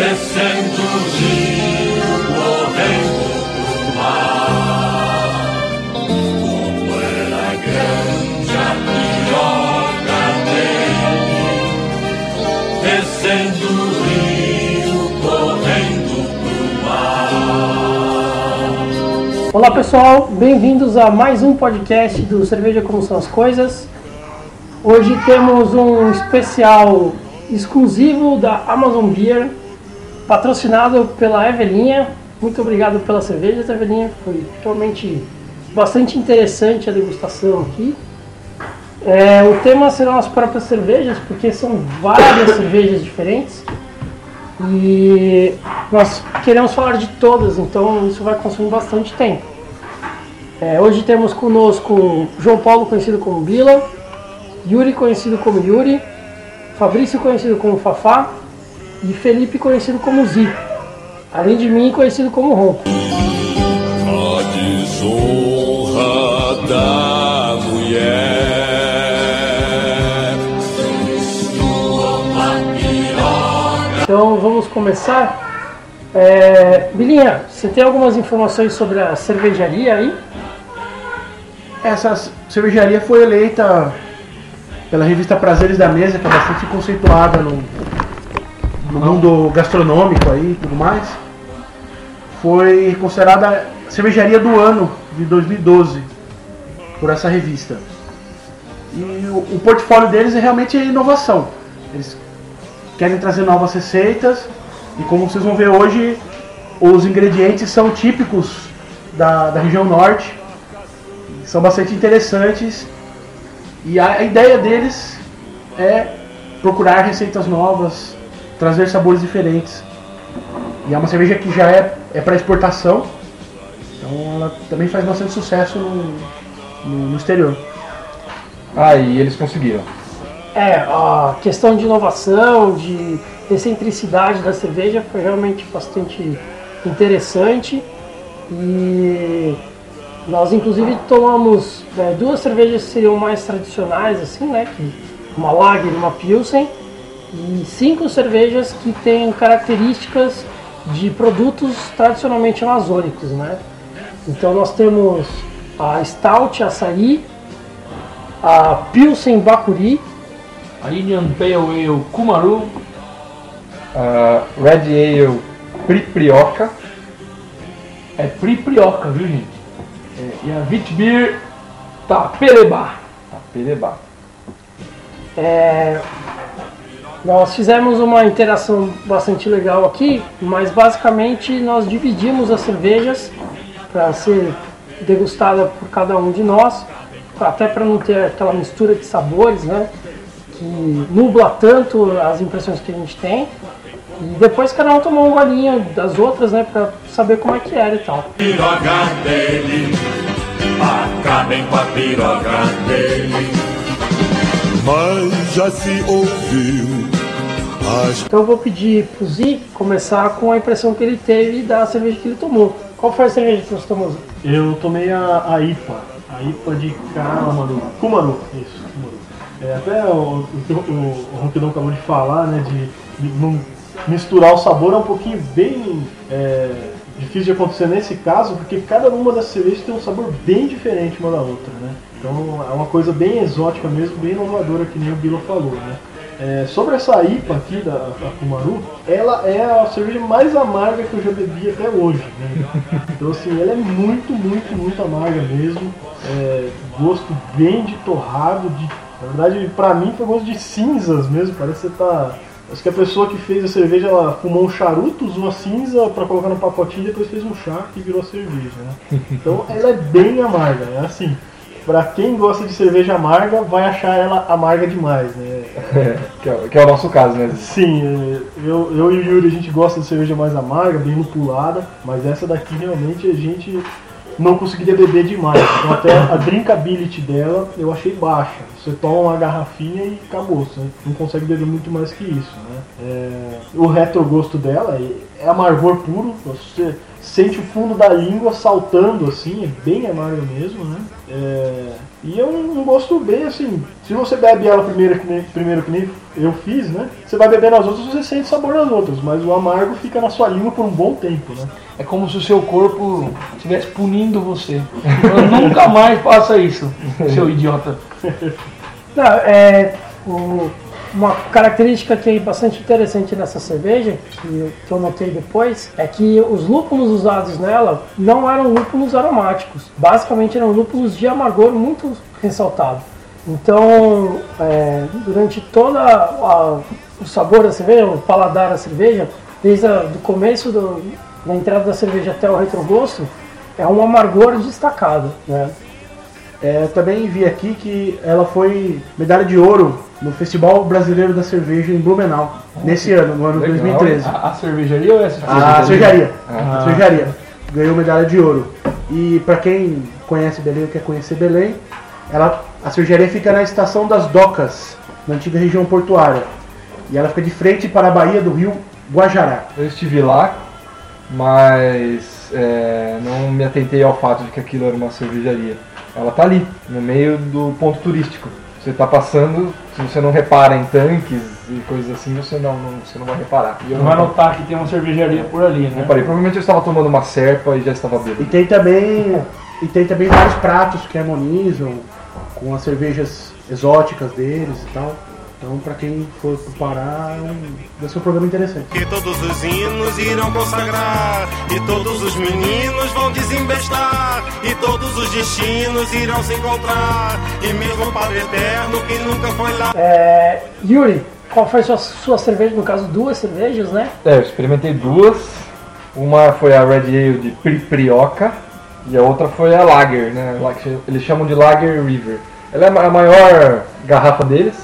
descendo o rio, correndo pro mar. Como era grande a piroca dele, descendo o rio, correndo pro mar. Olá pessoal, bem-vindos a mais um podcast do Cerveja Como São as Coisas. Hoje temos um especial exclusivo da Amazon Beer, patrocinado pela Evelinha. Muito obrigado pela cerveja, Evelinha. Foi realmente bastante interessante a degustação aqui. É, o tema serão as próprias cervejas, porque são várias cervejas diferentes. E nós queremos falar de todas, então isso vai consumir bastante tempo. É, hoje temos conosco João Paulo, conhecido como Bila, Yuri, conhecido como Yuri, Fabrício, conhecido como Fafá, e Felipe, conhecido como Zico. Além de mim, conhecido como Ronco. A desonra da mulher. Então vamos começar. É, Bilinha, você tem algumas informações sobre a cervejaria aí? Essa cervejaria foi eleita pela revista Prazeres da Mesa, que é bastante conceituada no, no mundo gastronômico aí e tudo mais. Foi considerada cervejaria do ano de 2012 por essa revista. E o, o portfólio deles é realmente inovação. Eles querem trazer novas receitas e como vocês vão ver hoje, os ingredientes são típicos da, da região norte, são bastante interessantes e a, a ideia deles é procurar receitas novas, trazer sabores diferentes. E é uma cerveja que já é, é para exportação, então ela também faz bastante sucesso no, no, no exterior. Ah, e eles conseguiram. É, a questão de inovação, de excentricidade da cerveja foi realmente bastante interessante. E nós inclusive tomamos é, duas cervejas que seriam mais tradicionais, assim, né? Que, uma Lager e uma Pilsen. E cinco cervejas que têm características de produtos tradicionalmente amazônicos, né? Então nós temos a Stout Açaí, a Pilsen Bacuri, A Indian Pale Ale Kumaru, A Red Ale Priprioca, é Priprioca, viu gente? É, e a Vitbeer Taperebá. Taperebá. É, nós fizemos uma interação bastante legal aqui, mas basicamente nós dividimos as cervejas para ser degustada por cada um de nós, até para não ter aquela mistura de sabores, né? Que nubla tanto as impressões que a gente tem. E depois cada um tomou um golinho das outras, né? Para saber como é que era e tal. piroga dele. Acabem com a piroga dele. Mas já se ouviu Então eu vou pedir pro Zi começar com a impressão que ele teve da cerveja que ele tomou. Qual foi a cerveja que você tomou? Zi? Eu tomei a, a IPA, a IPA de Kumaru. Kumaru, isso, Kumaru. É, até o, o, o, o Ronquidão acabou de falar, né, de, de não misturar o sabor é um pouquinho bem é, difícil de acontecer nesse caso, porque cada uma das cervejas tem um sabor bem diferente uma da outra, né? Então é uma coisa bem exótica mesmo, bem inovadora, que nem o Bila falou, né? É, sobre essa IPA aqui da, Kumaru, ela é a cerveja mais amarga que eu já bebi até hoje. Né? Então assim, ela é muito, muito, muito amarga mesmo. É, gosto bem de torrado, de, na verdade pra mim foi gosto de cinzas mesmo, parece que você tá. Acho que a pessoa que fez a cerveja, ela fumou um charuto, usou a cinza pra colocar no pacotinho e depois fez um chá que virou cerveja, né? Então ela é bem amarga, é assim. Pra quem gosta de cerveja amarga, vai achar ela amarga demais, né? que, é, que é o nosso caso, né? Sim, é, eu, eu e o Yuri a gente gosta de cerveja mais amarga, bem lupulada, mas essa daqui realmente a gente não conseguiria beber demais. Então até a drinkability dela eu achei baixa. Você toma uma garrafinha e acabou, você não consegue beber muito mais que isso. Né? É, o retrogosto dela é, é amargor puro. Você, sente o fundo da língua saltando assim, é bem amargo mesmo, né? É, e é um, um gosto bem assim. Se você bebe ela primeiro que, nem, primeiro que nem eu fiz, né? Você vai bebendo as outras, você sente o sabor das outras, mas o amargo fica na sua língua por um bom tempo, né? É como se o seu corpo estivesse punindo você. Então, nunca mais faça isso, seu idiota. Não, é, o- uma característica que é bastante interessante nessa cerveja, que eu, notei depois, é que os lúpulos usados nela não eram lúpulos aromáticos. Basicamente eram lúpulos de amargor muito ressaltado. Então, é, durante todo o sabor da cerveja, o paladar da cerveja, desde o começo do- da entrada da cerveja até o retrogosto, é um amargor destacado. Né? É, eu também vi aqui que ela foi medalha de ouro no Festival Brasileiro da Cerveja em Blumenau, nesse ano, no ano Legal. 2013. A, a cervejaria ou essa A cervejaria. Ah. A cervejaria. Ganhou medalha de ouro. E para quem conhece Belém ou quer conhecer Belém, ela, a cervejaria fica na estação das Docas, na antiga região portuária. E ela fica de frente para a Baía do Rio Guajará. Eu estive lá, mas é, não me atentei ao fato de que aquilo era uma cervejaria. Ela tá ali, no meio do ponto turístico. Você tá passando, se você não repara em tanques e coisas assim, você não, não- você não vai reparar. E eu Não vai notar que tem uma cervejaria por ali, né? reparei. Provavelmente eu estava tomando uma serpa e já estava E bêbado. tem também, e tem também vários pratos que harmonizam com as cervejas exóticas deles e tal. Então, para quem for pro Pará, um- vai ser um programa interessante. Que todos os hinos irão consagrar, e todos os meninos vão desembestar, e todos os destinos irão se encontrar, e mesmo o Padre Eterno que nunca foi lá. É, Yuri, qual foi a sua, sua cerveja? No caso, duas cervejas, né? É, eu experimentei duas. Uma foi a Red Ale de Priprioca e a outra foi a Lager, né? Eles chamam de Lager River. Ela é a maior garrafa deles,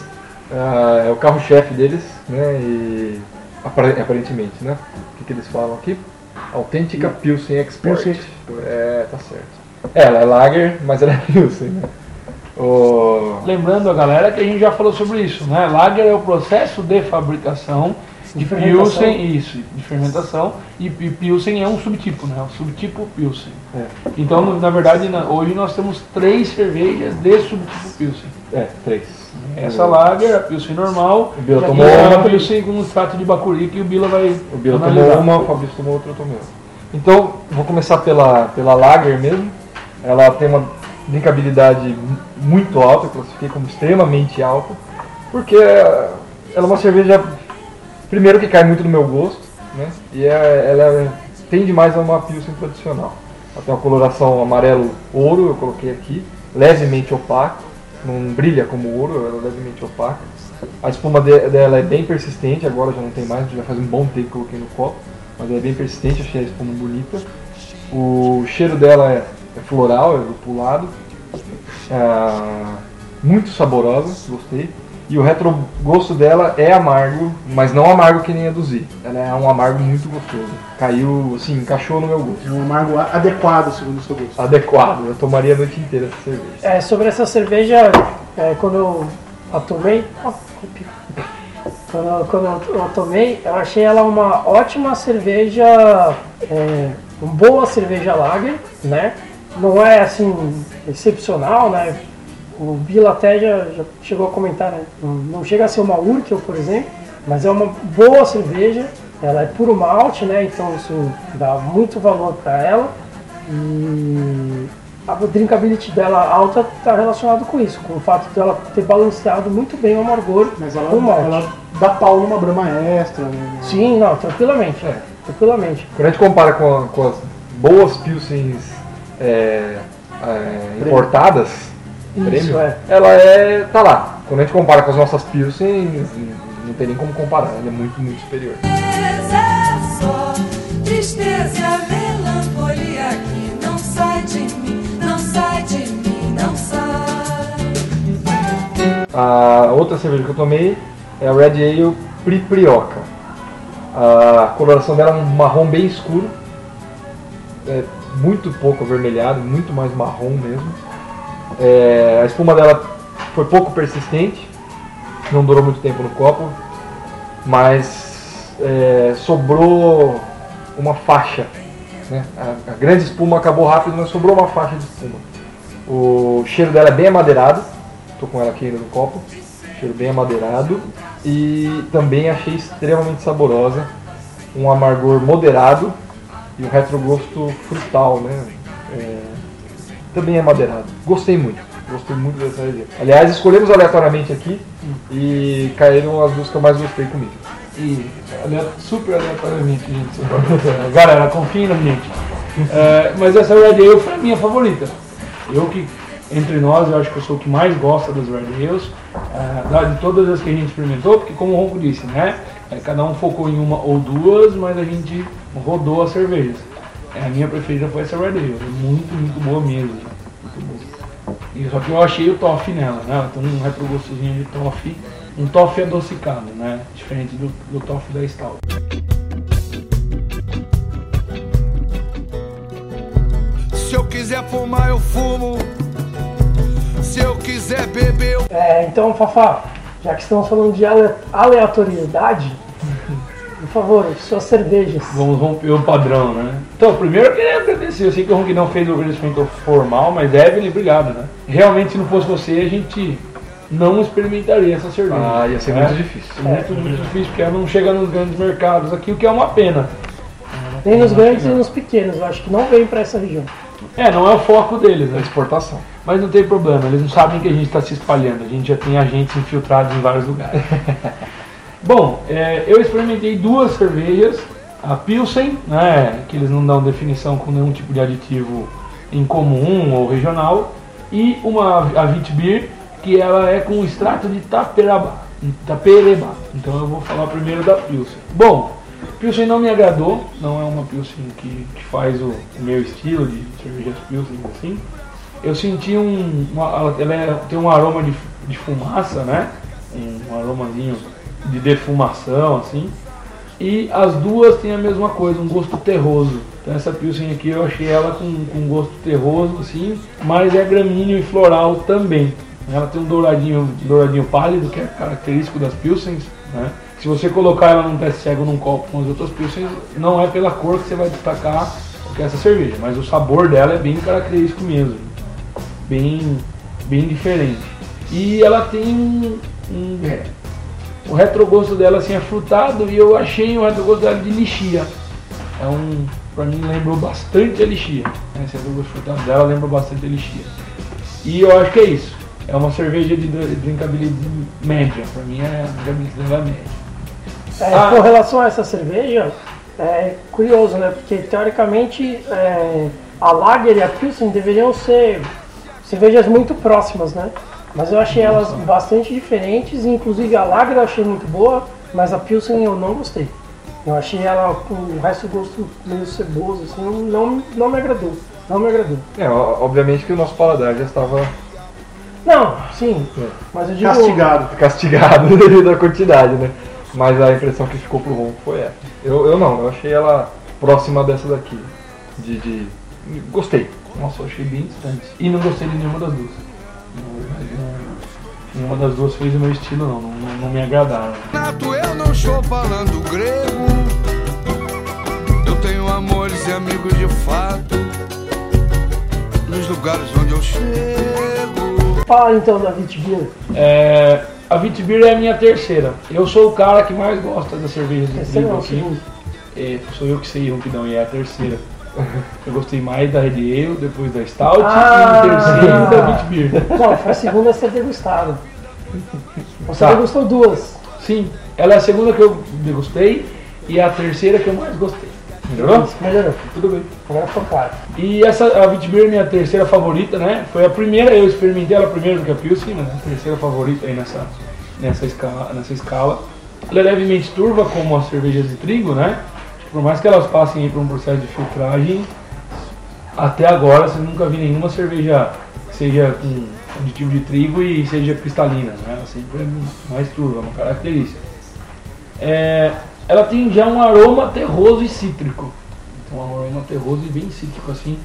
ah, é o carro-chefe deles, né? E apare- aparentemente, né? O que, que eles falam aqui? Autêntica Pilsen Export. Pilsen É, tá certo. É, ela é Lager, mas ela é Pilsen, né? O... Lembrando a galera que a gente já falou sobre isso, né? Lager é o processo de fabricação de, De fermentação. Pilsen, isso, de fermentação, e, e Pilsen é um subtipo, né? O subtipo Pilsen. É. Então, na verdade, na- hoje nós temos três cervejas de subtipo Pilsen. É, três. Essa Lager, a Pilsen normal, O Bila tomou a uma. Pilsen com um extrato de bacuri que o Bila vai O Bila tomou analisar. uma, o Fabrício tomou outra, eu tomei outra. Então, vou começar pela, pela Lager mesmo. Ela tem uma drinkabilidade mu- muito alta, eu classifiquei como extremamente alta, porque ela é uma cerveja, primeiro que cai muito no meu gosto, né? E é- ela tende mais a uma Pilsen tradicional. Ela tem uma coloração amarelo-ouro, eu coloquei aqui, levemente opaco, não brilha como ouro, ela é levemente opaca. A espuma de- dela é bem persistente, agora já não tem mais, já faz um bom tempo que coloquei no copo, mas ela é bem persistente, achei a espuma bonita. O cheiro dela é, é floral, é lupulado, Ah, muito saborosa, gostei. E o retrogosto dela é amargo, mas não amargo que nem a do Z. Ela é um amargo muito gostoso. Caiu, assim, encaixou no meu gosto. É um amargo adequado, segundo o seu gosto. Adequado, eu tomaria a noite inteira essa cerveja. É, sobre essa cerveja, é, quando eu a tomei. Quando, eu- quando eu a tomei, eu achei ela uma ótima cerveja, é, uma boa cerveja lager, né? Não é assim excepcional, né? O Bila até já, já chegou a comentar, né? Não, não chega a ser uma Urkel, por exemplo, mas é uma boa cerveja. Ela é puro malte, né? Então isso dá muito valor para ela. E a drinkability dela alta está relacionado com isso, com o fato dela ter balanceado muito bem o amargor Mas ela, com o malte. ela dá pau numa brama extra, né? Sim, não, tranquilamente. É. Tranquilamente. Quando a gente compara com, a- com as boas pilsens é, é, importadas, Isso, premium, é. ela é. tá lá. Quando a gente compara com as nossas pilsens, não tem nem como comparar, ela é muito, muito superior. Tristeza só, tristeza a melancolia que não sai de mim, não sai de mim, não sai. A outra cerveja que eu tomei é a Red Ale Priprioca. A coloração dela é um marrom bem escuro, é muito pouco avermelhado, muito mais marrom mesmo. É, a espuma dela foi pouco persistente, não durou muito tempo no copo, mas é, sobrou uma faixa né? A, a grande espuma acabou rápido, mas sobrou uma faixa de espuma. O cheiro dela é bem amadeirado. Tô com ela aqui ainda no copo. Cheiro bem amadeirado. E também achei extremamente saborosa. Um amargor moderado e um retrogosto frutal, né? É, também é madeirado. Gostei muito. Gostei muito dessa cerveja. Aliás, escolhemos aleatoriamente aqui e caíram as duas que eu mais gostei comigo. E super aleatoriamente, gente. Galera, confiem na gente. É, mas essa Red Ale foi a minha favorita. Eu que, entre nós, eu acho que eu sou o que mais gosta das Red Ales, é, de todas as que a gente experimentou, porque como o Ronco disse, né? é, cada um focou em uma ou duas, mas a gente rodou as cervejas. É, a minha preferida foi essa Red Ale, muito, muito boa mesmo. E só que eu achei o toffee nela, né? Ela tem um retrogostozinho de toffee, um toffee adocicado, né? Diferente do, do toffee da Stout. Se eu quiser fumar, eu fumo. Se eu quiser beber, eu É, então, Fafá, já que estamos falando de ale- aleatoriedade, favor, suas cervejas. Vamos romper o padrão, né? Então, primeiro eu queria agradecer. Eu sei que o Ronquidão fez o agradecimento formal, mas Evelyn, obrigado, né? Realmente, se não fosse você, a gente não experimentaria essa cerveja. Ah, ia ser né? muito difícil. Muito, muito difícil, porque ela não chega nos grandes mercados aqui, o que é uma pena. Nem nos grandes e nos pequenos, eu acho que não vem pra essa região. É, não é o foco deles, A né? exportação. Mas não tem problema, eles não sabem que a gente está se espalhando, a gente já tem agentes infiltrados em vários lugares. Bom, é, eu experimentei duas cervejas, a Pilsen, né, que eles não dão definição com nenhum tipo de aditivo em comum ou regional, e uma a Vitbeer, que ela é com extrato de taperaba, tapereba. Então eu vou falar primeiro da Pilsen. Bom, Pilsen não me agradou, não é uma Pilsen que, que faz o, meu estilo de cervejas Pilsen assim. Eu senti um. Uma, ela ela é- tem um aroma de, de fumaça, né? Um aromazinho de defumação, assim. E as duas têm a mesma coisa, um gosto terroso. Então essa Pilsen aqui eu achei ela com, com gosto terroso, assim, mas é gramíneo e floral também. Ela tem um douradinho, douradinho pálido, que é característico das Pilsens, né? Se você colocar ela num teste cego num copo com as outras Pilsens, não é pela cor que você vai destacar que é essa cerveja, mas o sabor dela é bem característico mesmo bem, bem diferente. E ela tem um, um- o retrogosto dela assim é frutado e eu achei o retrogosto dela de lixia. É um, pra mim lembrou bastante a lixia. Né? Esse retrogosto frutado dela lembra bastante a lixia. E eu acho que é isso. É uma cerveja de dr- drinkability média. Pra mim é dela é média. É, Ah. Com relação a essa cerveja, é curioso, né? Porque teoricamente é, a Lager e a Pilsen deveriam ser cervejas muito próximas, né? Mas eu achei elas bastante diferentes, e inclusive a Lager eu achei muito boa, mas a Pilsen eu não gostei. Eu achei ela com o resto do gosto meio ceboso, assim, não, não, não me agradou. Não me agradou. É, obviamente que o nosso paladar já estava Não, sim, É. mas eu digo. Castigado. castigado devido à quantidade, né? Mas a impressão que ficou pro Ronco foi essa. Eu, eu não, eu achei ela próxima dessa daqui. De. de... Gostei. Nossa, eu achei bem distante. E não gostei de nenhuma das duas. Nenhuma das duas fez o meu estilo, não. Não, não- me agradaram. Nato, eu não estou falando grego. Eu tenho amores e amigos de fato. Nos lugares onde eu chego. Fala então da Vitbeer. É, a Vitbeer é a minha terceira. Eu sou o cara que mais gosta das cervejas de trigo não, aqui. segunda. É, sou eu que sei ronquidão e é a terceira. Eu gostei mais da Red Ale, depois da Stout Ah. e terceiro da Vitbeer. Não, foi a segunda a ser degustada. Você Tá. degustou duas. Sim, ela é a segunda que eu degustei e a terceira que eu mais gostei. Melhorou? Isso, melhorou. Tudo bem. Agora ficou claro. E essa, a Vitbeer é minha terceira favorita, né? Foi a primeira, eu experimentei ela primeiro do que a Pilsen, mas a terceira favorita aí nessa, nessa, escala, nessa escala. Ela é levemente turva, como as cervejas de trigo, né? Por mais que elas passem por um processo de filtragem, até agora você nunca vi nenhuma cerveja que seja com aditivo de trigo e seja cristalina, né? Ela sempre é mais turva, é uma característica. É, ela tem já um aroma terroso e cítrico. Então, um aroma terroso e bem cítrico assim.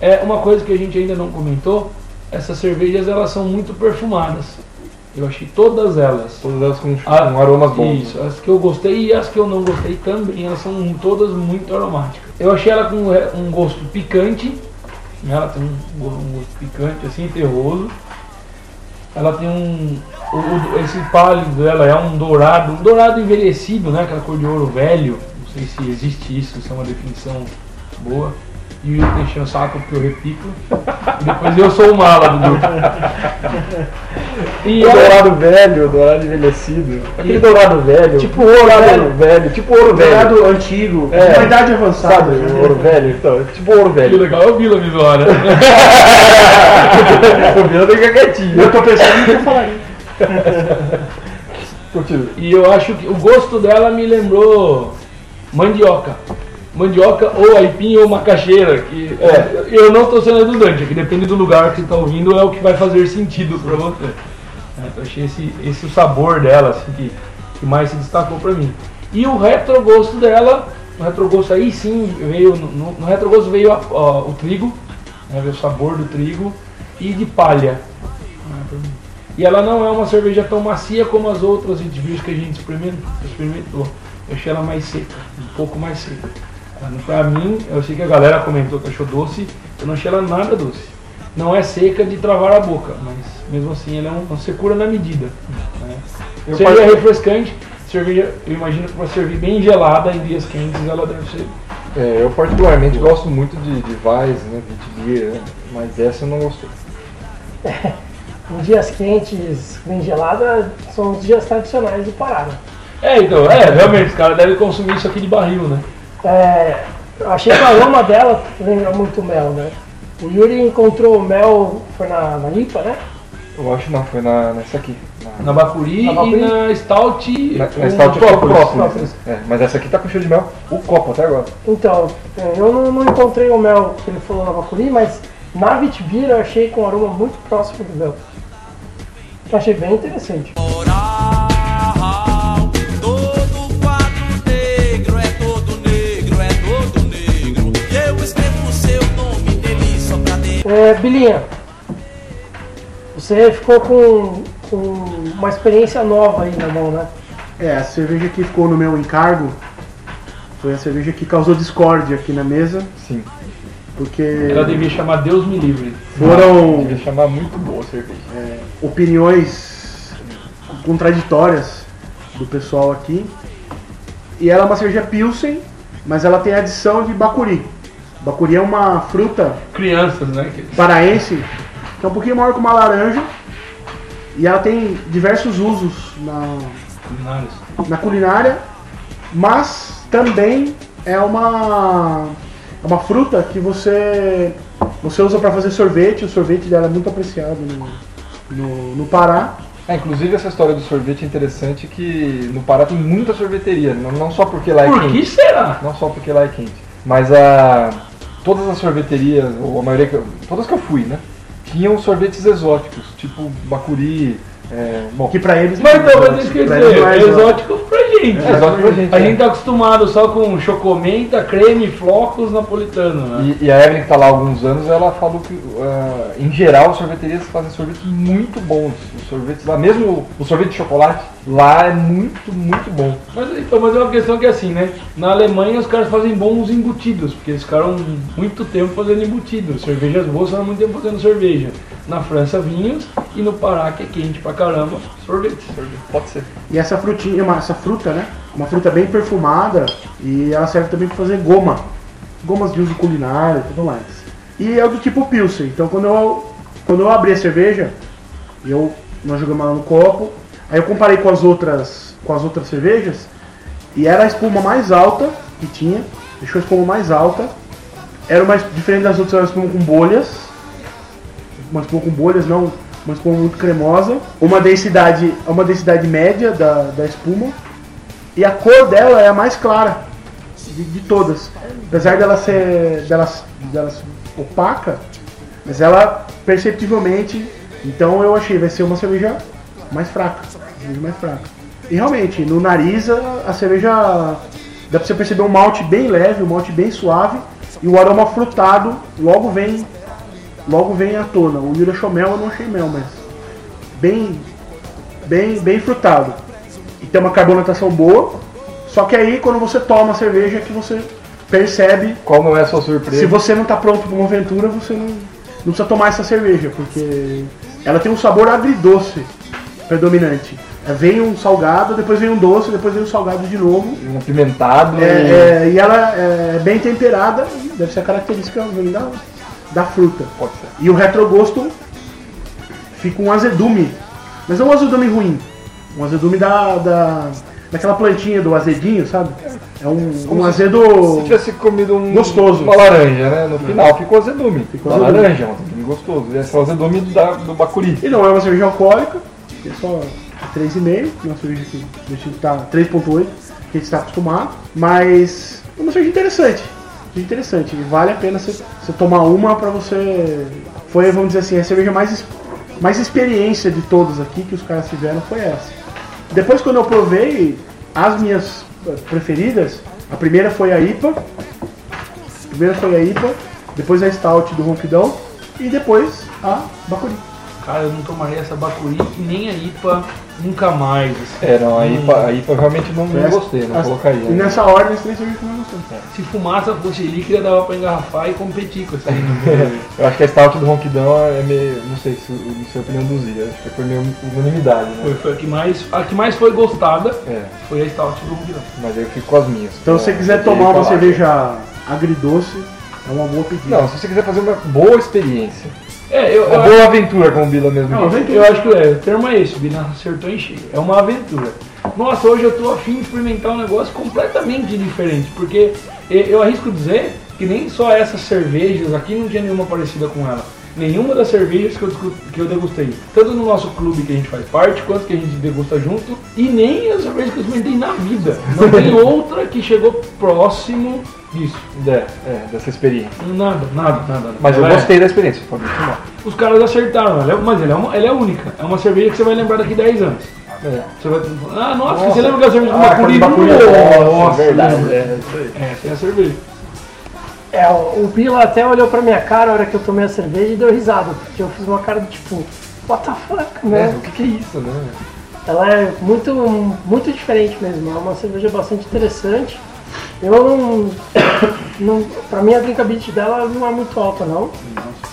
É uma coisa que a gente ainda não comentou, essas cervejas elas são muito perfumadas. Eu achei todas elas. Todas elas com, Ah, com aromas bons. Isso, as que eu gostei e as que eu não gostei também, elas são todas muito aromáticas. Eu achei ela com um gosto picante, né, ela tem um, um gosto picante, assim, terroso. Ela tem um. o- esse pálido dela é um dourado, um dourado envelhecido, né? Aquela cor de ouro velho. Não sei se existe isso, se é uma definição boa. E o encheu o saco porque eu repito. E depois eu sou o mala do grupo. E O ela- dourado velho, o dourado envelhecido. Aquele dourado velho. Tipo ouro dourado velho. Tipo ouro velho. Dourado antigo, É. uma idade avançada. Sabe, ouro velho? Então, tipo ouro Que velho. legal é o Vila Visual, né? o Vila fica quietinho. Eu tô pensando que eu falaria. Continua. E eu acho que o gosto dela me lembrou mandioca. Mandioca ou aipim ou macaxeira. Que É. eu não estou sendo redundante, que depende do lugar que você está ouvindo, é o que vai fazer sentido para você. É, então achei esse, esse sabor dela assim, que, que mais se destacou para mim. E o retrogosto dela, o retrogosto aí sim veio, no, no- retrogosto veio a- ó, o trigo, né, veio o sabor do trigo e de palha. E ela não é uma cerveja tão macia como as outras Witbiers que a gente experimentou. Eu achei ela mais seca, um pouco mais seca. Pra mim, eu sei que a galera comentou que achou doce, eu não achei ela nada doce. Não é seca de travar a boca, mas mesmo assim ela é um- uma secura na medida. Né? Cerveja part- refrescante, cerveja, eu imagino que para servir bem gelada em dias quentes ela deve ser. É, eu particularmente gosto muito de, de Weiss, né, Vitibir, né, mas essa eu não gostei. Em dias quentes, bem gelada, são os dias tradicionais do Pará. né? É, então, é, realmente, os caras devem consumir isso aqui de barril, né? É, achei que o aroma dela lembra muito mel, né? O Yuri encontrou o mel, foi na, na IPA, né? Eu acho que não, foi na, nessa aqui. Na Bacuri Na Bacuri? e na Stout. Na, na Stout própolis. própolis. É, mas essa aqui tá com cheiro de mel. O copo até agora. Então, é, eu não, não encontrei o mel que ele falou na Bacuri, mas na Vitibira eu achei com um aroma muito próximo do mel. Eu achei bem interessante. É, Bilinha, você ficou com, com uma experiência nova aí na mão, né? É, a cerveja que ficou no meu encargo foi a cerveja que causou discórdia aqui na mesa, Sim. porque Ela devia chamar Deus me livre. foram Devia chamar muito boa a cerveja. opiniões contraditórias do pessoal aqui. E ela é uma cerveja Pilsen, mas ela tem adição de bacuri. Bacuri é uma fruta Crianças, né? paraense que é um pouquinho maior que uma laranja. E ela tem diversos usos na, culinários. na culinária, mas também é uma é uma fruta que você você usa para fazer sorvete. O sorvete dela é muito apreciado no, no, no Pará. É, inclusive essa história do sorvete é interessante que no Pará tem muita sorveteria, não, não só porque lá é Por quente. que será? Não só porque lá é quente. Mas a. Todas as sorveterias, ou a maioria, que todas que eu fui, né? Tinham sorvetes exóticos, tipo bacuri, é, bom, Que pra eles Mas não é então, mas exótico, isso quer pra eles dizer, não é exótico. pra gente. É exótico pra gente, A é. gente tá acostumado só com chocomenta, creme, flocos napolitano, né? E, e a Evelyn que tá lá há alguns anos, ela falou que ah, em geral as sorveterias fazem sorvetes muito bons. Os sorvetes lá, mesmo o sorvete de chocolate, lá é muito, muito bom. Mas, então, mas é uma questão que é assim, né? Na Alemanha os caras fazem bons embutidos, porque eles ficaram muito tempo fazendo embutidos. Cervejas boas ficaram muito tempo fazendo cerveja. Na França, vinhos, e no Pará, que é quente pra caramba, sorvetes. Pode ser. E essa frutinha, uma- essa fruta, né? Uma fruta bem perfumada e ela serve também para fazer goma. Gomas de uso culinário e tudo mais. E é do tipo Pilsen. Então quando eu, quando eu abri a cerveja, eu, nós jogamos ela no copo. Aí eu comparei com as outras, com as outras cervejas e era a espuma mais alta que tinha. Deixou a espuma mais alta. Era mais diferente das outras, era uma espuma com bolhas. Uma espuma com bolhas, não uma espuma muito cremosa. Uma densidade, uma densidade média da, da espuma. E a cor dela é a mais clara de, de todas. Apesar dela ser dela, dela ser opaca, mas ela perceptivelmente. Então eu achei vai ser uma cerveja mais fraca. Cerveja mais fraca. E realmente, no nariz a, a cerveja. Dá pra você perceber um malte bem leve, um malte bem suave. E o aroma frutado logo vem. Logo vem à tona. O Yura achou mel, eu não achei mel, mas. Bem. bem, bem frutado. E tem uma carbonatação boa. Só que aí quando você toma a cerveja é que você percebe Qual não é a sua surpresa? se você não tá pronto para uma aventura, você não, não precisa tomar essa cerveja, porque ela tem um sabor agridoce predominante. É, vem um salgado, depois vem um doce, depois vem um salgado de novo. Um apimentado. É, é, e ela é bem temperada, deve ser a característica da, da fruta. Pode ser. E o retrogosto fica um azedume, mas não um azedume ruim, um azedume da, da daquela plantinha do azedinho, sabe? É um, um azedo Se tivesse comido um, Gostoso. uma laranja, né? No final ficou azedume. Ficou uma azedume. laranja, um azedume gostoso. Esse é o azedume da, do bacuri. E não é uma cerveja alcoólica, é só 3,5, uma cerveja que gente tá 3,8, que a gente está acostumado, mas é uma cerveja interessante. Interessante, e vale a pena você, tomar uma pra você. Foi, vamos dizer assim, a cerveja mais, mais experiência de todas aqui que os caras tiveram foi essa. Depois quando eu provei as minhas eh, preferidas, a primeira foi a IPA, a primeira foi a IPA, depois a Stout do Ronquidão e depois a Bacuri. Cara, eu não tomaria essa Bacuri e nem a IPA nunca mais. assim. É, não, a IPA, a IPA realmente não, não Essa- gostei, não as- colocaria. E nessa ordem, as três cervejas que mais gostei. Se fumaça fosse líquida, dava pra engarrafar e competir com essa aí. né? Eu acho que a Stout do Ronquidão é meio. Não sei se não sei a opinião do Zia, acho que foi meio unanimidade, Foi, né? foi a que mais, a que mais foi gostada, É, foi a Stout do Ronquidão. mas aí eu fico com as minhas. Então, se você É, quiser tomar uma cerveja agridoce, é uma boa pedida. Não, se você quiser fazer uma boa experiência. É, eu, Uma eu, boa aventura, como o Bila mesmo Não, disse. eu acho que é, o termo é esse, o Bina acertou em cheio. É uma aventura. Nossa, hoje eu tô afim de experimentar um negócio completamente diferente, porque eu arrisco dizer que nem só essas cervejas aqui não tinha nenhuma parecida com ela. Nenhuma das cervejas que eu, que eu degustei, tanto no nosso clube que a gente faz parte, quanto que a gente degusta junto, e nem as cervejas que eu experimentei na vida. Não tem outra que chegou próximo disso. É, é, dessa experiência. Nada, nada, nada. Mas eu Ela é- gostei da experiência, pode tomar. Os caras acertaram, ela é- mas ela é, uma, ela é única. É uma cerveja que você vai lembrar daqui 10 anos. É. Você vai ah, nossa, você lembra da cerveja do Ah, Bacuri? de Bacuri. Nossa, É verdade, é, isso aí. Essa é a cerveja. É, o Pila até olhou pra minha cara na hora que eu tomei a cerveja e deu risada, porque eu fiz uma cara de tipo, what the fuck, É, né? o que, que é isso, né? Ela é muito, muito diferente mesmo, é uma cerveja bastante interessante. Eu não. não pra mim a drinkability dela não é muito alta não.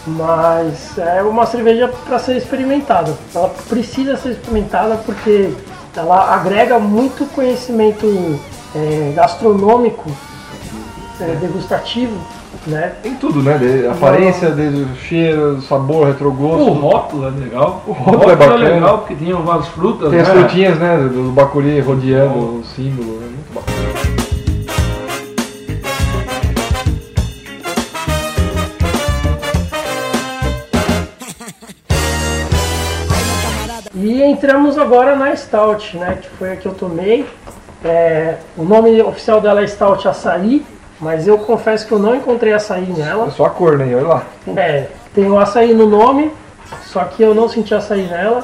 Mas é uma cerveja para ser experimentada. Ela precisa ser experimentada porque ela agrega muito conhecimento é, gastronômico, é, degustativo, né? Tem tudo, né? De- aparência, desde o cheiro, sabor, retrogosto. O rótulo é legal. O rótulo é bacana. legal porque tem algumas frutas. Tem as né? frutinhas, né? Do bacuri rodeando o símbolo. É muito bacana. Entramos agora na Stout, né? Que foi a que eu tomei. É, o nome oficial dela é Stout Açaí, mas eu confesso que eu não encontrei açaí nela. É só a cor, né? Olha lá. É, tem o açaí no nome, só que eu não senti açaí nela.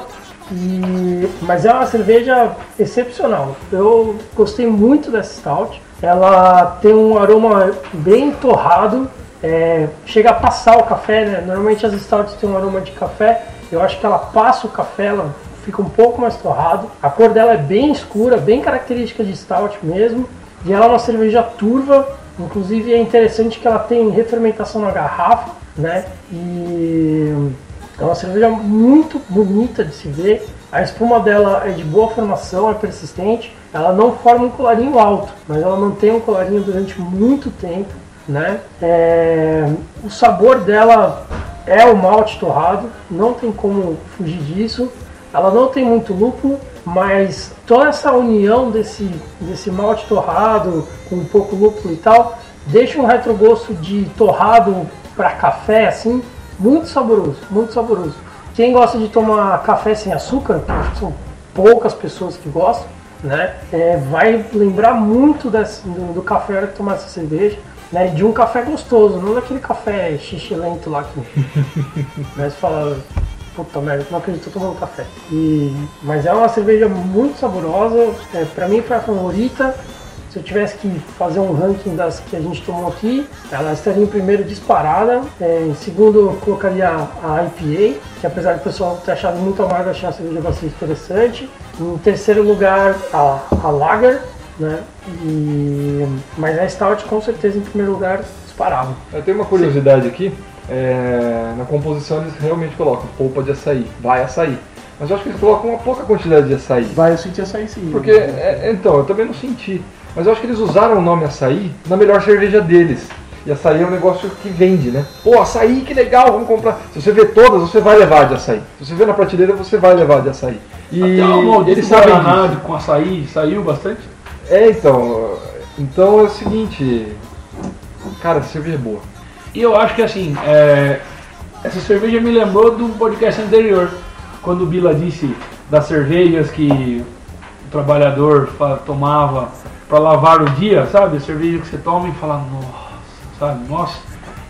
E, mas é uma cerveja excepcional. Eu gostei muito dessa stout. Ela tem um aroma bem torrado, é, chega a passar o café, né? Normalmente as stouts têm um aroma de café. Eu acho que ela passa o café, ela fica um pouco mais torrado. A cor dela é bem escura, bem característica de stout mesmo. E ela é uma cerveja turva, inclusive é interessante que ela tem refermentação na garrafa, né? E é uma cerveja muito bonita de se ver. A espuma dela é de boa formação, é persistente. Ela não forma um colarinho alto, mas ela mantém um colarinho durante muito tempo, né? É, O sabor dela é o malte torrado, não tem como fugir disso. Ela não tem muito lúpulo, mas toda essa união desse, desse malte torrado com um pouco lúpulo e tal, deixa um retrogosto de torrado para café assim, muito saboroso, muito saboroso. Quem gosta de tomar café sem açúcar, acho que são poucas pessoas que gostam, né? é, vai lembrar muito desse- do, do café hora que tomar essa cerveja, né? De um café gostoso, não daquele café xixi lento lá que mas fala, puta merda, não acredito, tô tomando café. E, mas é uma cerveja muito saborosa, é, pra mim foi a favorita. se eu tivesse que fazer um ranking das que a gente tomou aqui, ela estaria em primeiro disparada. É, em segundo, eu colocaria a IPA, que apesar do pessoal ter achado muito amargo, eu achei a cerveja bastante interessante. Em terceiro lugar, a, a Lager, né? E, mas a Stout, com certeza, em primeiro lugar, disparava. Eu tenho uma curiosidade aqui. É, na composição eles realmente colocam polpa de açaí, vai açaí. Mas eu acho que eles colocam uma pouca quantidade de açaí. Vai, eu senti açaí sim. Porque, é, então, eu também não senti. Mas eu acho que eles usaram o nome açaí na melhor cerveja deles. E açaí é um negócio que vende, né? Pô, açaí, que legal, vamos comprar. Se você vê todas, você vai levar de açaí. Se você vê na prateleira, você vai levar de açaí. E Até o maldito eles sabem disso. com açaí saiu bastante. É, então. Então é o seguinte. Cara, a cerveja é boa. E eu acho que assim, é, essa cerveja me lembrou do podcast anterior, quando o Bila disse das cervejas que o trabalhador tomava para lavar o dia, sabe? A cerveja que você toma e fala, nossa, sabe? Nossa,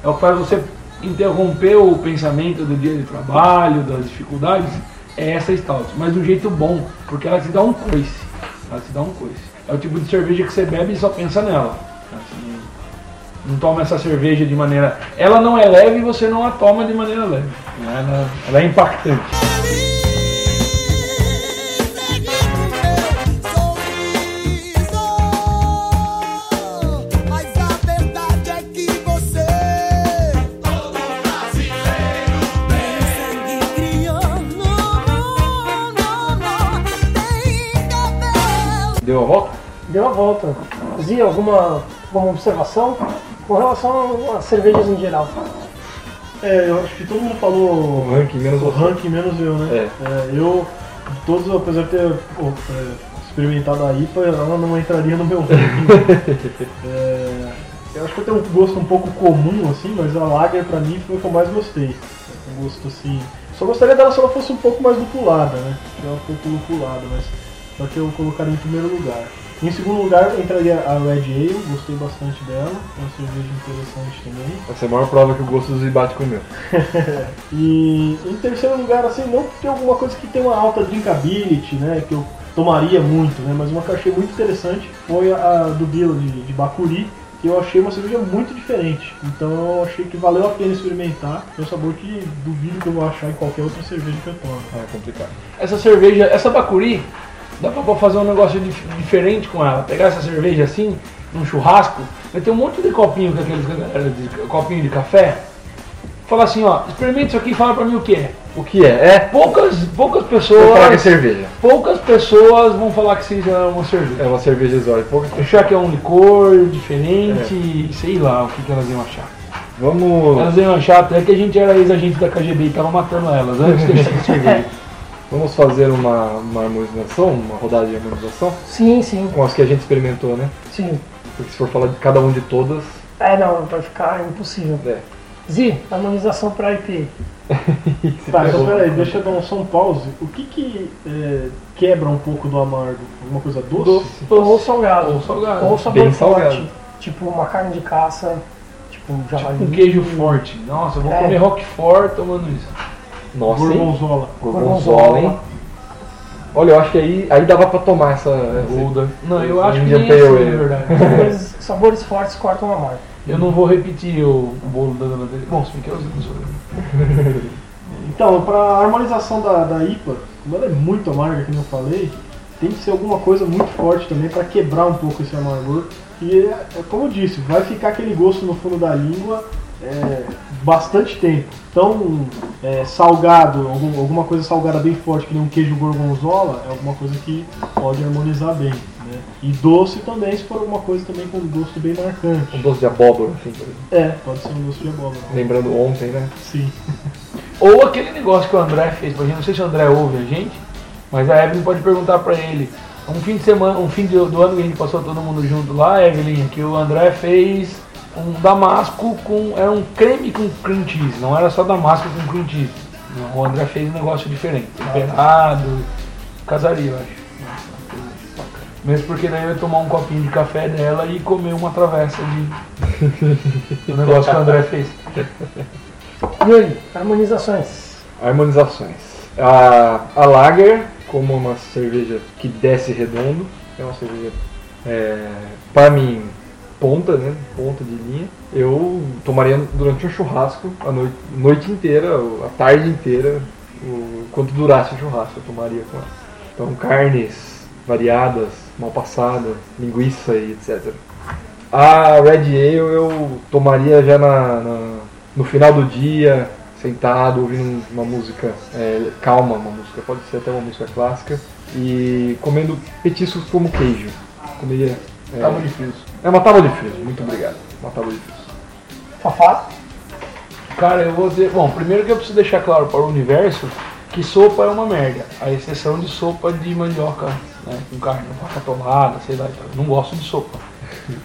é o que faz você interromper o pensamento do dia de trabalho, das dificuldades, é essa stout, mas de um jeito bom, porque ela te dá um coice, ela te dá um coice. É o tipo de cerveja que você bebe e só pensa nela. Assim, não toma essa cerveja de maneira. Ela não é leve e você não a toma de maneira leve. Ela, ela é impactante. Mas a verdade é que você Todo brasileiro tem sangue crioulo Tem cabelo Deu a volta? Deu a volta. Zia, alguma, alguma observação com relação às cervejas em geral? É, eu acho que todo mundo falou O ranking menos o ranking menos eu, né? É, eu, de todos, apesar de ter pô, é, experimentado a IPA, ela não entraria no meu ranking. É, eu acho que eu tenho um gosto um pouco comum, assim, mas a Lager pra mim foi o que eu mais gostei. É Um gosto assim. Só gostaria dela se ela fosse um pouco mais lupulada, né? Se ela um pouco lupulada, mas só que eu colocaria em primeiro lugar. Em segundo lugar entraria a Red Ale, gostei bastante dela, é uma cerveja interessante também. Essa é a maior prova que o gosto dos bate com o meu. E em terceiro lugar, assim, não porque alguma coisa que tem uma alta drinkability, né, que eu tomaria muito, né, mas uma que eu achei muito interessante foi a do Bila de, de Bacuri, que eu achei uma cerveja muito diferente. Então eu achei que valeu a pena experimentar. É um sabor que duvido que eu vou achar em qualquer outra cerveja que eu tomo. Ah, é complicado. Essa cerveja, essa Bacuri, dá pra fazer um negócio dif- diferente com ela. Pegar essa cerveja assim, num churrasco, vai ter um monte de copinho com aqueles de, copinho de café. Falar assim, ó, experimenta isso aqui e fala pra mim o que é. O que é? É. Poucas, poucas Vou falar que é pessoas. cerveja. Poucas pessoas vão falar que seja uma cerveja. É uma cerveja exótica. Poucas Achar que é um licor diferente, sei lá o que, que elas iam achar. Vamos, Elas iam achar até que a gente era ex-agente da KGB e tava matando elas antes de achar cerveja. vamos fazer uma, uma harmonização, uma rodada de harmonização Sim, sim, com as que a gente experimentou, né? sim. Porque se for falar de cada um de todas, É, não, vai ficar impossível. é. Zi, harmonização para IP. Tá, então peraí, deixa eu dar um som pause. O que que é, quebra um pouco do amargo? Alguma coisa doce? Ou salgado. Ou salgado. Ou sabor Bem forte. salgado. Tipo uma carne de caça. Tipo um javali. Um queijo forte. Nossa, eu vou É. comer Roquefort tomando isso. Nossa, hein? Gorgonzola. Gorgonzola, hein? Olha, eu acho que aí, aí dava pra tomar essa. Golda. Não, eu acho que nem assim, na verdade. Sabores, fortes cortam a marca. Eu não vou repetir o bolo da dona dele. Bom, se bem que eu não sou. Então, para a harmonização da, da IPA, como ela é muito amarga, como eu falei, tem que ser alguma coisa muito forte também para quebrar um pouco esse amargor. E, é, é como eu disse, vai ficar aquele gosto no fundo da língua é, bastante tempo. Então, é, salgado, algum- alguma coisa salgada bem forte, que nem um queijo gorgonzola, é alguma coisa que pode harmonizar bem. Né? E doce também, se for alguma coisa também com um gosto bem marcante. Um doce de abóbora, assim, por exemplo. É, pode ser um doce de abóbora. Lembrando ontem, né? Sim. Ou aquele negócio que o André fez pra gente, não sei se o André ouve a gente, mas a Evelyn pode perguntar pra ele. Um fim de semana, um fim do, do ano que a gente passou todo mundo junto lá, Evelyn, que o André fez um damasco com. Era um creme com cream cheese, não era só damasco com cream cheese. Não, o André fez um negócio diferente, temperado, casaria, eu acho. Mesmo porque daí eu ia tomar um copinho de café dela e comer uma travessa de. o negócio que o André fez. E aí, harmonizações. Harmonizações. A, a Lager, como uma cerveja que desce redondo, é uma cerveja é, para mim, ponta, né? Ponta de linha. Eu tomaria durante um churrasco a noite, noite inteira, a tarde inteira, o, quanto durasse o churrasco, eu tomaria com ela. Então, carnes variadas, mal passadas, linguiça e etc. A Red Ale eu tomaria já na, na- no final do dia, sentado, ouvindo uma música é, calma, uma música, pode ser até uma música clássica, e comendo petiscos como queijo. Comeria. É, Tábua de frios. É uma tábua frios, muito obrigado. Uma tábua frios. Fafá? Cara, eu vou dizer. Bom, primeiro que eu preciso deixar claro para o universo que sopa é uma merda. A exceção de sopa de mandioca, né? Com carne, vaca atolada, sei lá. não gosto de sopa.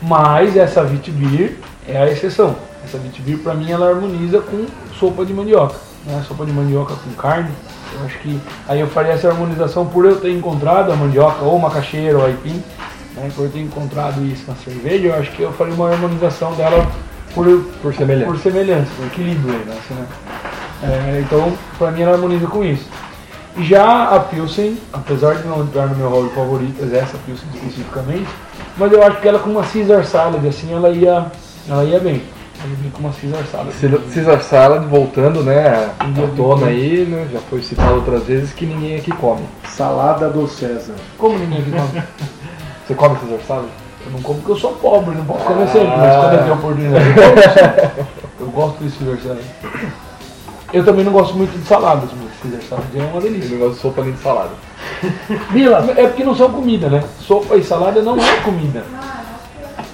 Mas essa Vitibir é a exceção. Essa Vitibir, pra mim, ela harmoniza com sopa de mandioca. Né? Sopa de mandioca com carne. Eu acho que aí eu faria essa harmonização por eu ter encontrado a mandioca, ou macaxeira, ou aipim. Né? Por eu ter encontrado isso na cerveja, eu acho que eu faria uma harmonização dela por, Por semelhança. por semelhança, por equilíbrio aí, né? assim, né? É, então, pra mim, ela harmoniza com isso. E Já a Pilsen, apesar de não entrar no meu hall de favoritas, essa Pilsen especificamente, mas eu acho que ela com uma Caesar Salad, assim, ela ia, ela ia bem. Ela ia bem com uma Caesar Salad. Caesar Salad voltando, né, à tona aí, né, já foi citado outras vezes que ninguém aqui come. Salada do César. Como ninguém aqui come? Você come Caesar Salad? Eu não como porque eu sou pobre, não posso comer sempre, mas quando eu tenho oportunidade, eu como. Eu gosto desse Salad. Eu também não gosto muito de saladas, mas Caesar Salad é uma delícia. Não gosta de sopa nem de salada. Vila, É porque não são comida, né? Sopa e salada não é comida.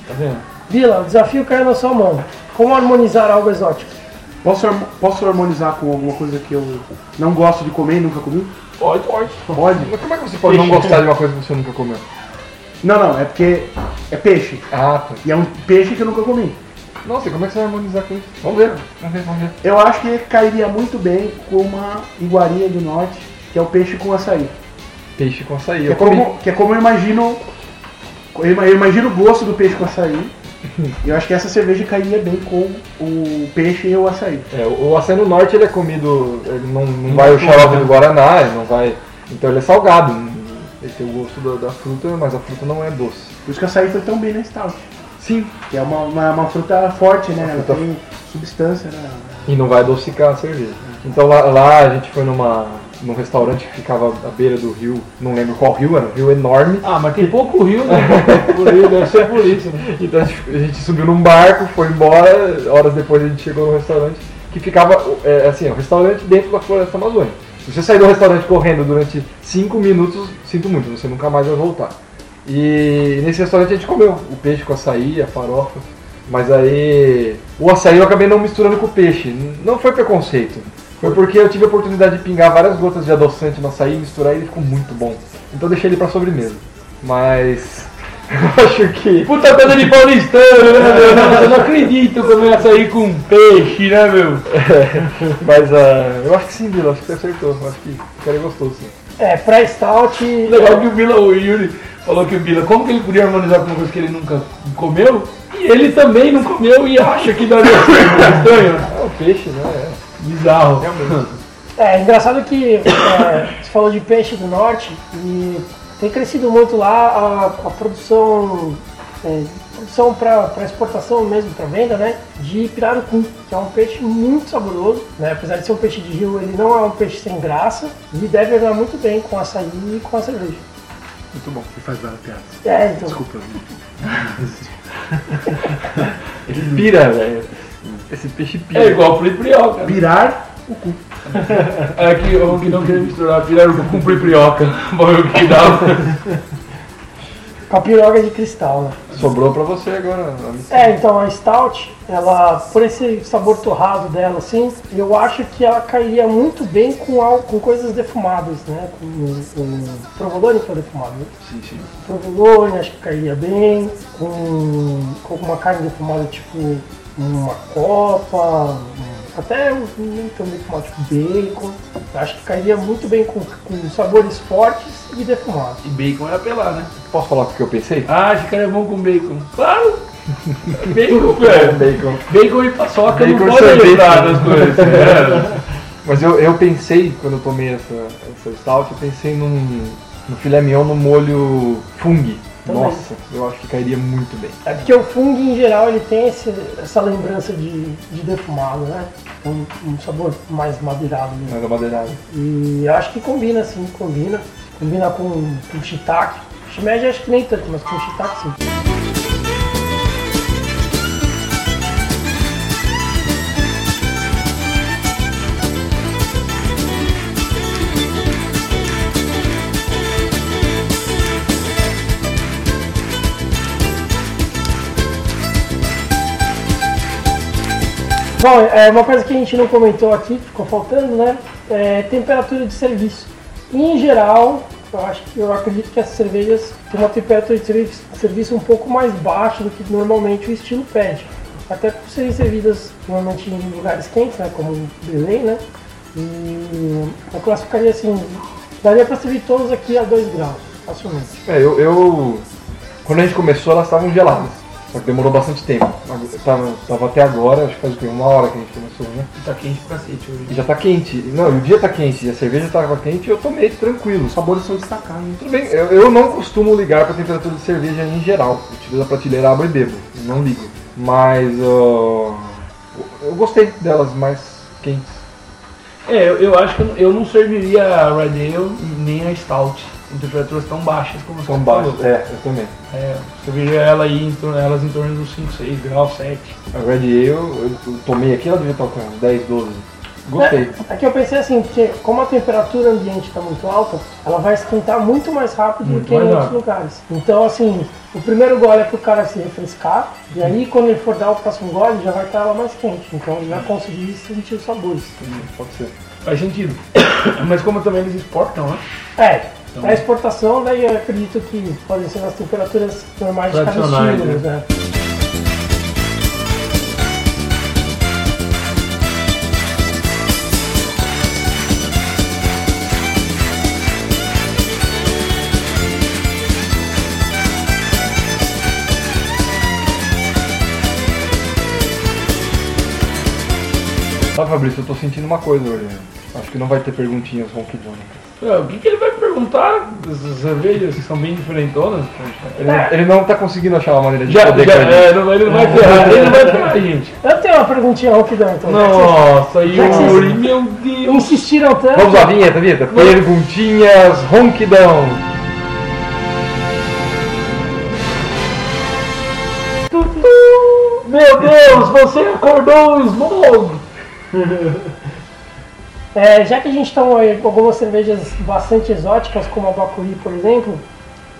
Tá vendo? Vila, o desafio caiu na sua mão. Como harmonizar algo exótico? Posso, harmo- posso harmonizar com alguma coisa que eu não gosto de comer e nunca comi? Pode, pode. Pode? Mas como é que você pode não gostar de uma coisa que você nunca comeu? Não, não, é porque é peixe. Ah, tá. E é um peixe que eu nunca comi. Nossa, e como é que você vai harmonizar com isso? Vamos ver, vamos ver, vamos ver. Eu acho que cairia muito bem com uma iguaria do norte, que é o peixe com açaí. Peixe com açaí. Que Eu é comi. como, que é como eu imagino. Eu ima- eu imagino o gosto do peixe com açaí. E eu acho que essa cerveja cairia bem com o peixe e o açaí. É, o o açaí no norte ele é comido, ele não, não vai o xarope do Guaraná, ele não vai. Então ele é salgado. Ele tem o gosto da, da fruta, mas a fruta não é doce. Por isso que o açaí foi tão bem na Stout. Sim. Que é uma, uma, uma fruta forte, né? Ela fruta- tem substância, né? E não vai adocicar a cerveja. Então lá, lá a gente foi numa, num restaurante que ficava à beira do rio, não lembro qual rio, era um rio enorme. Ah, mas tem pouco rio, né? Por rio, deve ser por isso, né? Então a gente, a gente subiu num barco, foi embora, horas depois a gente chegou no restaurante, que ficava, é, assim, um restaurante dentro da floresta amazônica. Se você sair do restaurante correndo durante 5 minutos, sinto muito, você nunca mais vai voltar. E nesse restaurante a gente comeu o peixe com açaí, a farofa, mas aí o açaí eu acabei não misturando com o peixe. Não foi preconceito, foi porque eu tive a oportunidade de pingar várias gotas de adoçante no açaí, misturar e ele ficou muito bom. Então deixei ele pra sobremesa. Mas acho que Puta coisa de paulistano, né, meu? Não, eu não acredito comer açaí com peixe, né, meu? Mas ah, eu acho que sim, Vila, acho que você acertou. Eu acho que ficaria gostoso sim. É, pra Stout. Legal que o Vila, o Yuri, falou que o Vila, como que ele podia harmonizar com uma coisa que ele nunca comeu? E ele também não comeu e acha que daria certo. Estranho, né? É o peixe, né? Bizarro. É, engraçado que é, você falou de peixe do norte e tem crescido muito lá a, a produção, é, produção para exportação mesmo, para venda, né? De pirarucu, que é um peixe muito saboroso, né? Apesar de ser um peixe de rio, ele não é um peixe sem graça e deve andar muito bem com açaí e com a cerveja. Muito bom. E faz várias piadas. É, então. Desculpa. Ele pira, velho. Esse peixe pira. É igual priprioca. né? Pirar o cu. É que o que não queria misturar pirarucu com priprioca. Bom, eu que dava. Com a piroga de cristal, né? Sobrou pra você agora. a. É, então a Stout, ela, por esse sabor torrado dela, assim, eu acho que ela cairia muito bem com, al- com coisas defumadas, né? Com, com provolone que é defumado, né? Sim, sim. Provolone, acho que cairia bem, com, com uma carne defumada, tipo uma copa, um- até um- nem tão defumado, tipo bacon. Eu acho que cairia muito bem com, com sabores fortes e defumados. E bacon é apelar, né? Posso falar o que eu pensei? Ah, esse cara é bom com bacon. Claro! Bacon, velho. Bacon. Bacon e paçoca Bacon não e podem lembrar das coisas. É. Mas eu, eu pensei, quando eu tomei essa, essa stout, eu pensei num, no filé mignon no molho fungi. Também. Nossa, eu acho que cairia muito bem. É porque o fungo em geral ele tem esse- essa lembrança de, de defumado, né? Um, um sabor mais madeirado mesmo. Mas a madeirada. E acho que combina sim, combina. Combina com, com shiitake. Shimeji acho que nem tanto, mas com shiitake sim. Bom, é uma coisa que a gente não comentou aqui, ficou faltando, né? É temperatura de serviço. Em geral, eu acho que eu acredito que as cervejas têm uma temperatura de servi- serviço um pouco mais baixa do que normalmente o estilo pede. Até por serem servidas normalmente em lugares quentes, né? Como Belém, né? E eu classificaria assim, daria para servir todos aqui a 2 graus, facilmente. É, eu, eu- Quando a gente começou, elas estavam geladas. Só que demorou bastante tempo. Tava, tava até agora, acho que faz o quê? Uma hora que a gente começou, né? Tá quente pra cacete hoje. E já tá quente. Não, e o dia tá quente, e a cerveja tava quente e eu tomei tranquilo. Os sabores são destacados. Tudo bem, eu, eu não costumo ligar pra temperatura de cerveja em geral. Eu tiro da prateleira, abro e bebo. Não ligo. Mas ó, eu gostei delas mais quentes. É, eu, eu acho que eu não- eu não serviria a Red Ale nem a Stout em temperaturas tão baixas como você São falou. baixas. É, eu também. É, serviria ela aí, em torno- elas em torno dos 5, 6 graus, 7. A Red Ale, eu, eu tomei aqui, ela devia estar com 10, 12. Gostei. É, Aqui eu pensei assim, porque como a temperatura ambiente está muito alta, ela vai esquentar muito mais rápido Muito do que em outros rápido. lugares. Então, assim, o primeiro gole é para o cara se refrescar, e aí quando ele for dar o próximo gole, já vai estar ela mais quente. Então ele vai conseguir sentir os sabores. Pode ser. Faz sentido. Mas como também eles exportam, né? É, a exportação, daí eu acredito que podem ser nas temperaturas normais de cada estilo, né? né? Sabe, Fabrício, eu tô sentindo uma coisa hoje. Acho que não vai ter perguntinhas ronquidônicas. É, O que, que ele vai perguntar dessas cervejas que são bem diferentonas? Ele, não- ele não tá conseguindo achar uma maneira de Já, poder já, é, não, ele não vai ferrar, ele não vai ferrar, gente. Eu tenho uma perguntinha ronquidão, então. Nossa, Já que vocês- Yuri, meu Deus. Insistiram tanto. Vamos lá, vinheta, vinheta. Perguntinhas ronquidão. Meu Deus, você acordou o Smog! É, já que a gente tomou aí algumas cervejas bastante exóticas, como a Bacuri, por exemplo,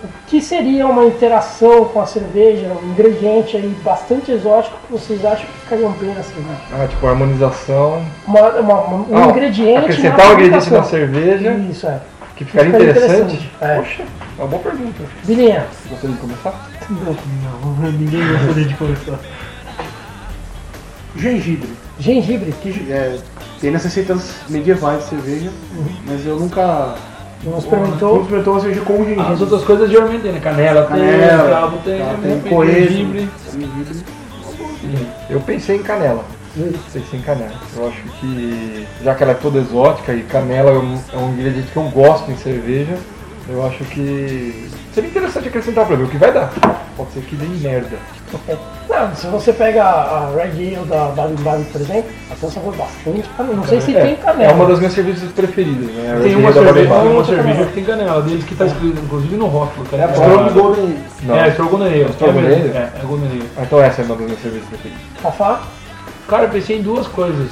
o que seria uma interação com a cerveja, um ingrediente aí bastante exótico que vocês acham que ficariam bem na cerveja? Ah, tipo, harmonização. Uma, uma- uma- um Ah, ingrediente. acrescentar um ingrediente na cerveja Isso, é. que ficaria Ficaria interessante. interessante, é. Poxa, é uma boa pergunta. Bilinha. Gostaria de começar? Não, ninguém gostaria de começar. Gengibre. Gengibre. Que é, tem nas receitas medievais de cerveja, mas eu nunca. Não experimentou? experimentou uma cerveja com gengibre. As outras coisas geralmente tem, né? Canela, tem, Canela, cravo tem, tá, de tem repente, coelho. gengibre. gengibre. Eu pensei em canela. Pensei em canela. Eu acho que, já que ela é toda exótica e canela é um, é um ingrediente que eu gosto em cerveja, eu acho que seria interessante acrescentar pra ver o que vai dar. Pode ser que dê merda. Não, se você pega a a Red Ale da Baden-Baden, por exemplo, tem um sabor bastante canela. Não sei se tem É, canela. é uma das minhas cervejas preferidas, né? A Tem uma Ale cerveja, tem uma cerveja canela. que tem canela, deles que tá escrito inclusive no rótulo. É a. Strong Golden. Não. É, Strogonoff. É, Strogonoff? mesmo, é, é Gononeio. Ah, então essa é uma das minhas cervejas preferidas. Fafá? Cara, eu pensei em duas coisas.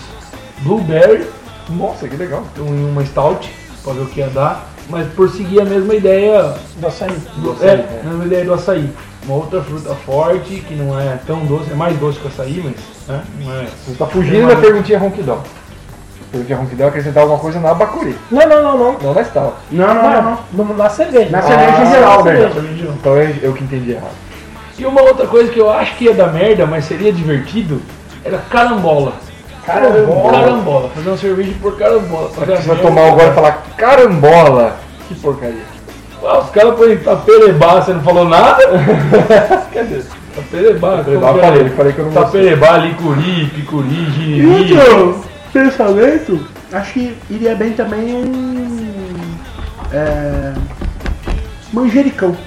Blueberry, Nossa, que legal. em uma stout, pra ver o que ia dar, mas por seguir a mesma ideia Do açaí. do, açaí, é, é. a mesma ideia do açaí. Uma outra fruta forte, que não é tão doce, é mais doce que o açaí, mas né, não é. Você tá fugindo da perguntinha ronquidão. Perguntinha ronquidão é acrescentar alguma coisa na bacuri. Não, não, não, não. Não na stout. Não, não, não. não. No- na cerveja. Na cerveja em geral, né? Então eu, eu que entendi errado. E uma outra coisa que eu acho que ia dar merda, mas seria divertido, era carambola. Carambola. Carambola. Fazer uma cerveja por carambola. Você vai tomar agora e falar, carambola! Que porcaria. Ah, os caras põem taperebá, você não falou nada? Cadê? Taperebá, como que é? falei, falei que eu não gostei. Taperebá, licuri, picuri, E giriri. outro pensamento, acho que iria bem também um. É, manjericão.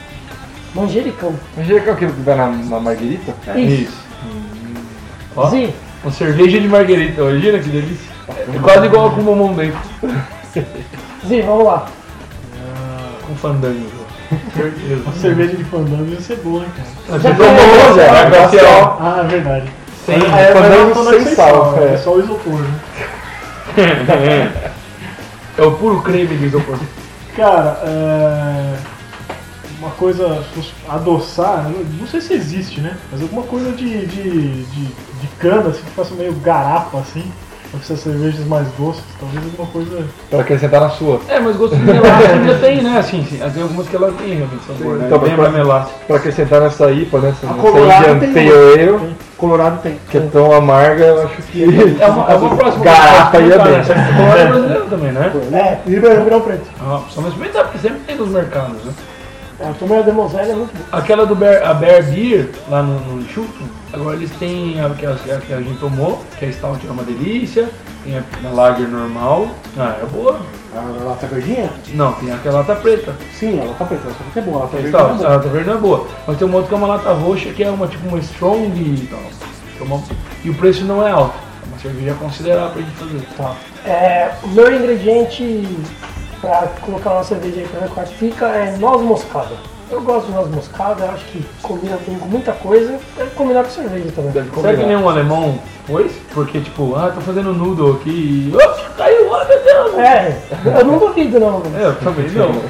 Manjericão. Manjericão é aquilo que vai na, na marguerita? Isso. Ó, Zi, uma cerveja de marguerita, imagina que delícia. É quase igual com o Momon dentro. Zi, vamos lá. Com fandango. Certeza. Uma cerveja de fandango ia ser boa, hein, cara. Você Já tomou, Zé? Zé? Vai ó. Ah, é verdade. Sem aí- fandango sem sal, é. é. só o isopor, né? É o puro creme do isopor. Cara, é... uma coisa adoçar, eu não sei se existe, né? Mas alguma coisa de, de, de, de cana, assim, que faça meio garapa, assim, pra essas cervejas mais doces, talvez alguma coisa. Pra acrescentar na sua. É, mas gosto de melaço ainda tem, né? Assim, sim, tem algumas que ela tem realmente sabor, né? Então, pra- melaço. Pra acrescentar nessa IPA, nessa, A nessa Colorado Indian tem. Ale, Colorado tem. que é tão amarga, eu acho que É uma, é uma próxima garapa ia bem. né? Essa Colorado é brasileira também, né? É, e Ribeirão Preto. Ah, só mas experimentar, porque sempre tem nos mercados, né? É, eu tomei a Demoselle, é muito boa. Aquela do Bear, a Bear Beer, lá no, no Chilton, agora eles têm a que, a que a gente tomou, que a Stout é uma delícia, tem a, a Lager normal, ah, é boa. A lata verdinha? Não, tem aquela lata preta. Sim, a lata preta. Essa aqui é boa. A lata A verde é Stout, a boa. lata verde não é boa. Mas tem uma outra que é uma lata roxa, que é uma tipo uma Strong e tal. É E o preço não é alto. É uma cerveja considerável pra gente fazer. Tá. É, o meu ingrediente pra colocar uma cerveja aí pra ver qual fica é noz moscada. Eu gosto de noz moscada, acho que combina bem com muita coisa. Deve combinar com cerveja também. Deve Será que combinar. nenhum alemão pôs? Porque tipo, ah, tô fazendo noodle aqui e. Ops, caiu, olha meu Deus! É, eu não duvido não, É, eu também não.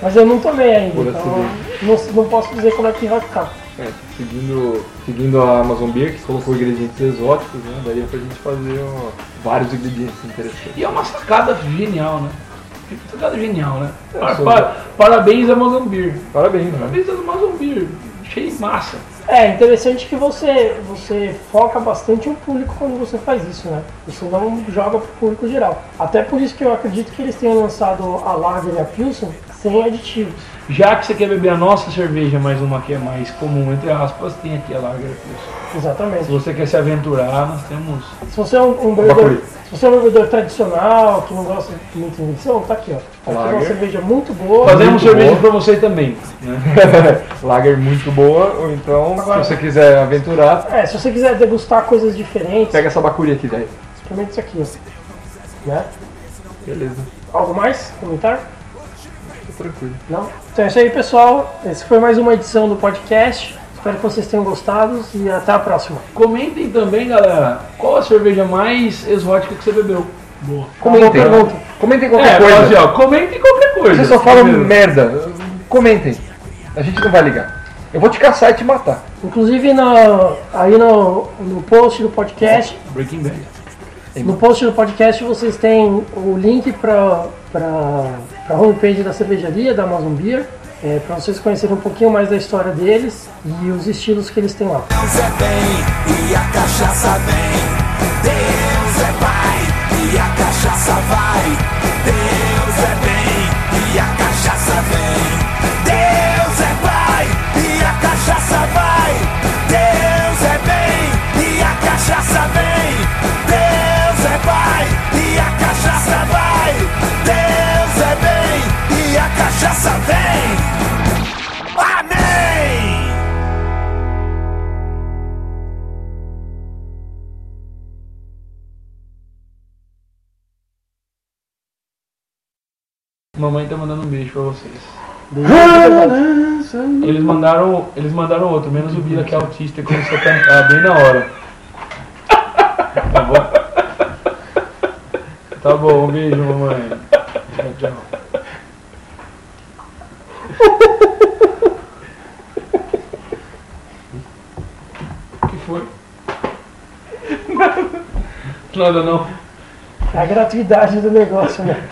mas eu não tomei ainda, Por então não, não posso dizer como é que vai ficar. É, seguindo, seguindo a Amazon Beer, que colocou ingredientes exóticos, né? Daria pra gente fazer ó, vários ingredientes interessantes. E é uma sacada genial, né? Que sacada genial, né? Par- sou- par- parabéns a Mozambique. Parabéns, né? Parabéns a Mozambique. Achei massa. É interessante que você, você foca bastante o público quando você faz isso, né? Você não joga pro público geral. Até por isso que eu acredito que eles tenham lançado a Lager e a Pilsen sem aditivos. Já que você quer beber a nossa cerveja, mais uma que é mais comum, entre aspas, tem aqui a Lager Pilsen. Exatamente. Se você quer se aventurar, nós temos. Se você é um, um bebedor, se você é um bebedor tradicional, que não gosta de muita invenção, tá aqui, ó. Aqui é uma Lager. cerveja muito boa. Fazemos muito cerveja boa. pra você também. Né? Lager muito boa, ou então, Agora- se você quiser aventurar, É, se você quiser degustar coisas diferentes, pega essa bacuri aqui daí. experimenta isso aqui, ó. Né? Beleza, Algo mais? Comentar? Tranquilo. Não? Então é isso aí, pessoal. Esse foi mais uma edição do podcast. Espero que vocês tenham gostado e até a próxima. Comentem também, galera, qual a cerveja mais exótica que você bebeu. Boa. Comentem, comentem É, qualquer fala coisa. assim, ó, comentem qualquer coisa. Você só fala Primeiro. merda. Comentem. A gente não vai ligar. Eu vou te caçar e te matar. Inclusive na- aí no, no post do podcast, Breaking Bad. no post do podcast vocês têm o link para a homepage da cervejaria da Amazon Beer, é, para vocês conhecerem um pouquinho mais da história deles e os estilos que eles têm lá. Deus é bem e a cachaça vem. Deus é pai e a cachaça vai. Deus é bem e a cachaça vem. Deus é pai e a cachaça vai. Deus é bem e a cachaça vem. E a cachaça vem. Amém! Mamãe tá mandando um beijo pra vocês. Beijo. Eles mandaram, eles mandaram outro, menos o Bila que é autista e começou a cantar bem na hora. Tá bom? Tá bom, um beijo, mamãe. Tchau, que foi? Nada não. É a gratuidade do negócio, né?